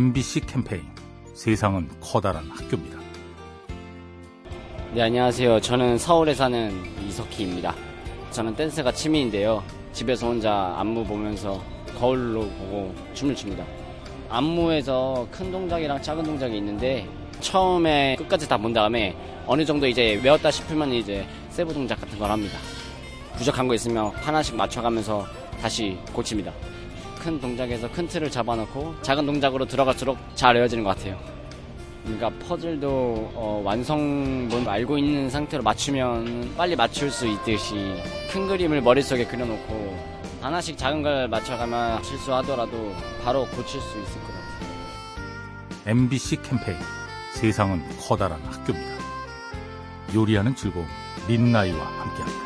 MBC 캠페인 세상은 커다란 학교입니다. 네, 안녕하세요. 저는 서울에 사는 이석희입니다. 저는 댄스가 취미인데요. 집에서 혼자 안무 보면서 거울로 보고 춤을 춥니다. 안무에서 큰 동작이랑 작은 동작이 있는데 처음에 끝까지 다 본 다음에 어느 정도 이제 외웠다 싶으면 이제 세부 동작 같은 걸 합니다. 부족한 거 있으면 하나씩 맞춰가면서 다시 고칩니다. 큰 동작에서 큰 틀을 잡아놓고 작은 동작으로 들어갈수록 잘 외워지는 것 같아요. 그러니까 퍼즐도 어, 완성본 알고 있는 상태로 맞추면 빨리 맞출 수 있듯이 큰 그림을 머릿속에 그려놓고 하나씩 작은 걸 맞춰가면 실수하더라도 바로 고칠 수 있을 것 같아요. MBC 캠페인 세상은 커다란 학교입니다. 요리하는 즐거움 민나이와 함께합니다.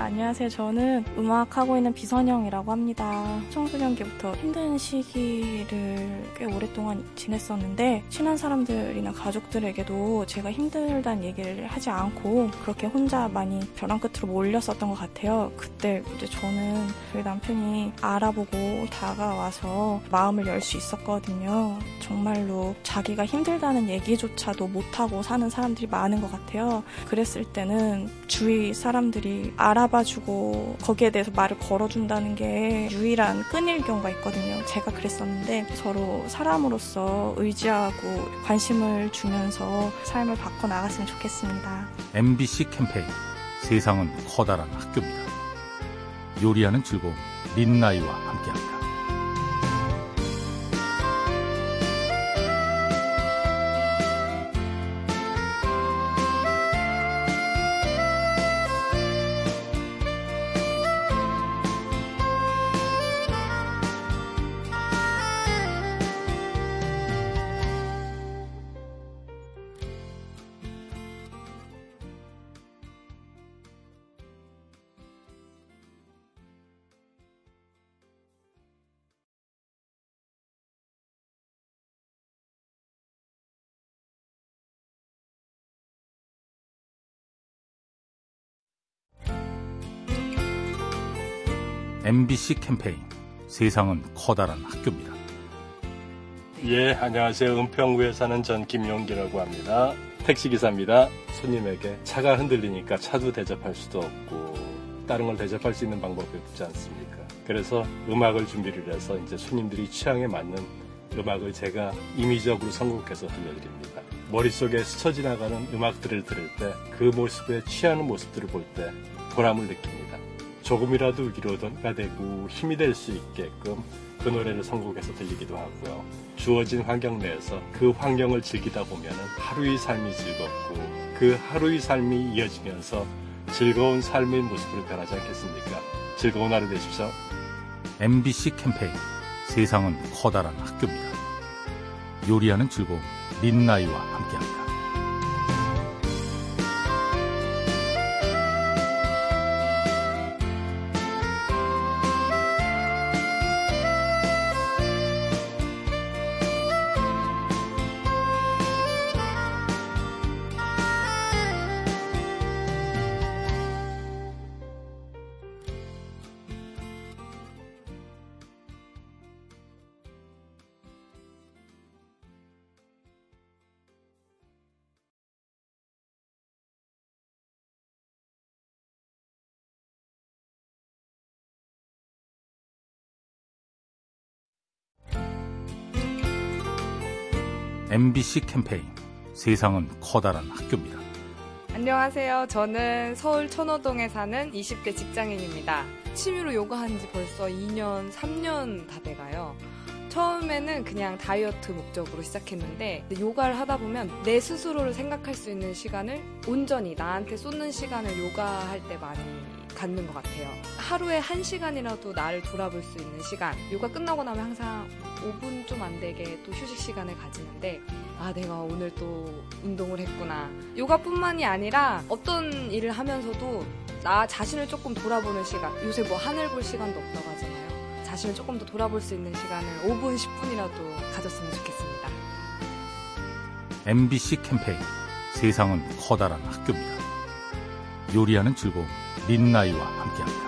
안녕하세요. 저는 음악하고 있는 비선영이라고 합니다. 청소년기부터 힘든 시기를 꽤 오랫동안 지냈었는데 친한 사람들이나 가족들에게도 제가 힘들다는 얘기를 하지 않고 그렇게 혼자 많이 벼랑 끝으로 몰렸었던 것 같아요. 그때 이제 저는 저희 남편이 알아보고 다가와서 마음을 열 수 있었거든요. 정말로 자기가 힘들다는 얘기조차도 못하고 사는 사람들이 많은 것 같아요. 그랬을 때는 주위 사람들이 알아 알아봐주고 거기에 대해서 말을 걸어준다는 게 유일한 끈일 경우가 있거든요. 제가 그랬었는데 서로 사람으로서 의지하고 관심을 주면서 삶을 바꿔 나갔으면 좋겠습니다. MBC 캠페인 세상은 커다란 학교입니다. 요리하는 즐거움 민나이와 함께합니다. MBC 캠페인 세상은 커다란 학교입니다. 예, 안녕하세요. 은평구에 사는 전 김용기라고 합니다. 택시기사입니다. 손님에게 차가 흔들리니까 차도 대접할 수도 없고 다른 걸 대접할 수 있는 방법이 없지 않습니까? 그래서 음악을 준비를 해서 이제 손님들이 취향에 맞는 음악을 제가 임의적으로 선곡해서 들려드립니다. 머릿속에 스쳐 지나가는 음악들을 들을 때 그 모습에 취하는 모습들을 볼 때 보람을 느낍니다. 조금이라도 위로가 되고 힘이 될 수 있게끔 그 노래를 선곡해서 들리기도 하고요. 주어진 환경 내에서 그 환경을 즐기다 보면 하루의 삶이 즐겁고 그 하루의 삶이 이어지면서 즐거운 삶의 모습으로 변하지 않겠습니까? 즐거운 하루 되십시오. MBC 캠페인 세상은 커다란 학교입니다. 요리하는 즐거움 민나이와 함께합니다. MBC 캠페인 세상은 커다란 학교입니다. 안녕하세요. 저는 서울 천호동에 사는 20대 직장인입니다. 취미로 요가한 지 벌써 2년, 3년 다 돼가요. 처음에는 그냥 다이어트 목적으로 시작했는데 요가를 하다 보면 내 스스로를 생각할 수 있는 시간을 온전히 나한테 쏟는 시간을 요가할 때 많이 갖는 것 같아요. 하루에 한 시간이라도 나를 돌아볼 수 있는 시간. 요가 끝나고 나면 항상 5분 좀 안 되게 또 휴식 시간을 가지는데 아 내가 오늘 또 운동을 했구나. 요가뿐만이 아니라 어떤 일을 하면서도 나 자신을 조금 돌아보는 시간. 요새 뭐 하늘 볼 시간도 하잖아요. 자신을 조금 더 돌아볼 수 있는 시간을 5분, 10분이라도 가졌으면 좋겠습니다. MBC 캠페인 세상은 커다란 학교입니다. 요리하는 즐거움 민나이와 함께합니다.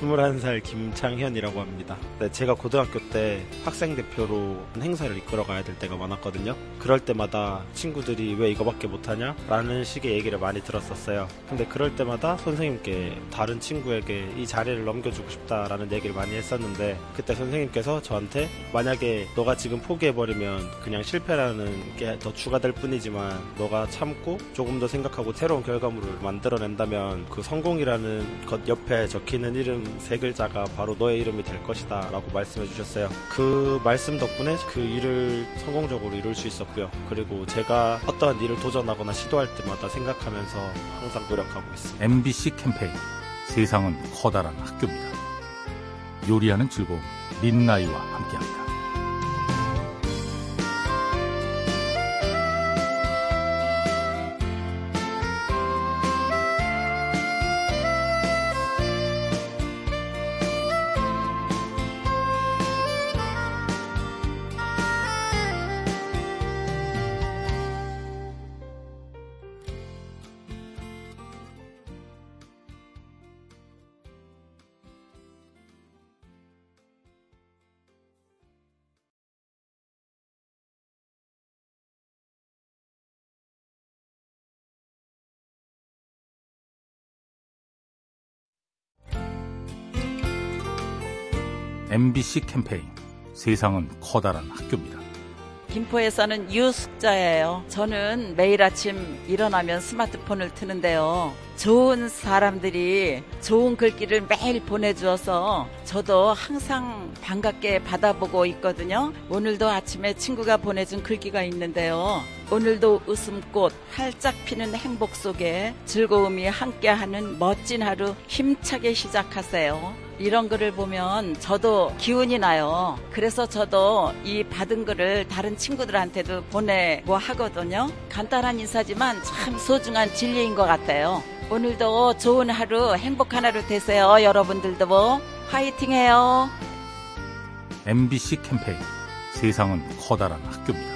21살 김창현이라고 합니다. 네, 제가 고등학교 때 학생 대표로 행사를 이끌어 가야 될 때가 많았거든요. 그럴 때마다 친구들이 왜 이거밖에 못하냐? 라는 식의 얘기를 많이 들었었어요. 근데 그럴 때마다 선생님께 다른 친구에게 이 자리를 넘겨주고 싶다라는 얘기를 많이 했었는데 그때 선생님께서 저한테 만약에 너가 지금 포기해버리면 그냥 실패라는 게 더 추가될 뿐이지만 너가 참고 조금 더 생각하고 새로운 결과물을 만들어낸다면 그 성공이라는 것 옆에 적히는 이름 세 글자가 바로 너의 이름이 될 것이다 라고 말씀해 주셨어요. 그 말씀 덕분에 그 일을 성공적으로 이룰 수 있었고요. 그리고 제가 어떠한 일을 도전하거나 시도할 때마다 생각하면서 항상 노력하고 있습니다. MBC 캠페인 세상은 커다란 학교입니다. 요리하는 즐거움 민나이와 함께합니다. MBC 캠페인 세상은 커다란 학교입니다. 김포에 사는 유숙자예요. 저는 매일 아침 일어나면 스마트폰을 트는데요. 좋은 사람들이 좋은 글귀를 매일 보내주어서 저도 항상 반갑게 받아보고 있거든요. 오늘도 아침에 친구가 보내준 글귀가 있는데요. 오늘도 웃음꽃 활짝 피는 행복 속에 즐거움이 함께하는 멋진 하루 힘차게 시작하세요. 이런 글을 보면 저도 기운이 나요. 그래서 저도 이 받은 글을 다른 친구들한테도 보내고 하거든요. 간단한 인사지만 참 소중한 진리인 것 같아요. 오늘도 좋은 하루, 행복한 하루 되세요. 여러분들도 화이팅 해요. MBC 캠페인 세상은 커다란 학교입니다.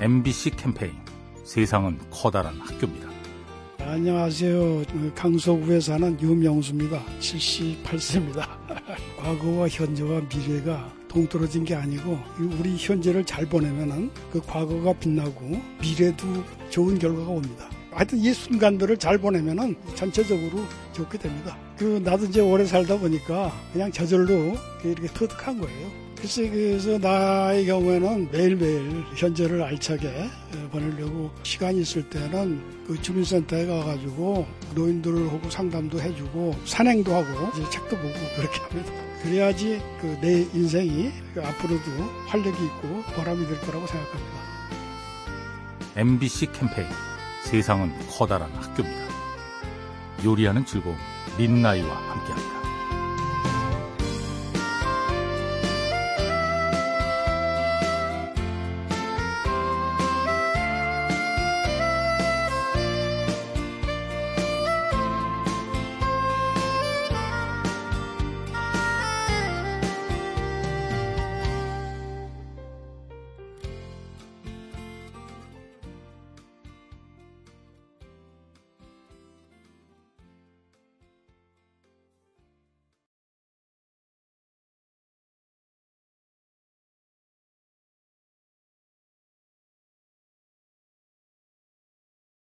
MBC 캠페인 세상은 커다란 학교입니다. 안녕하세요. 강서구에 사는 유명수입니다. 78세입니다. 과거와 현재와 미래가 동떨어진 게 아니고 우리 현재를 잘 보내면은 그 과거가 빛나고 미래도 좋은 결과가 옵니다. 하여튼 이 순간들을 잘 보내면은 전체적으로 좋게 됩니다. 그 나도 이제 오래 살다 보니까 그냥 저절로 이렇게 터득한 거예요. 글쎄 그래서 나의 경우에는 매일매일 현재를 알차게 보내려고 시간이 있을 때는 그 주민센터에 가가지고 노인들하고 상담도 해주고 산행도 하고 이제 책도 보고 그렇게 합니다. 그래야지 그 내 인생이 앞으로도 활력이 있고 보람이 될 거라고 생각합니다. MBC 캠페인 세상은 커다란 학교입니다. 요리하는 즐거움 민나이와 함께합니다.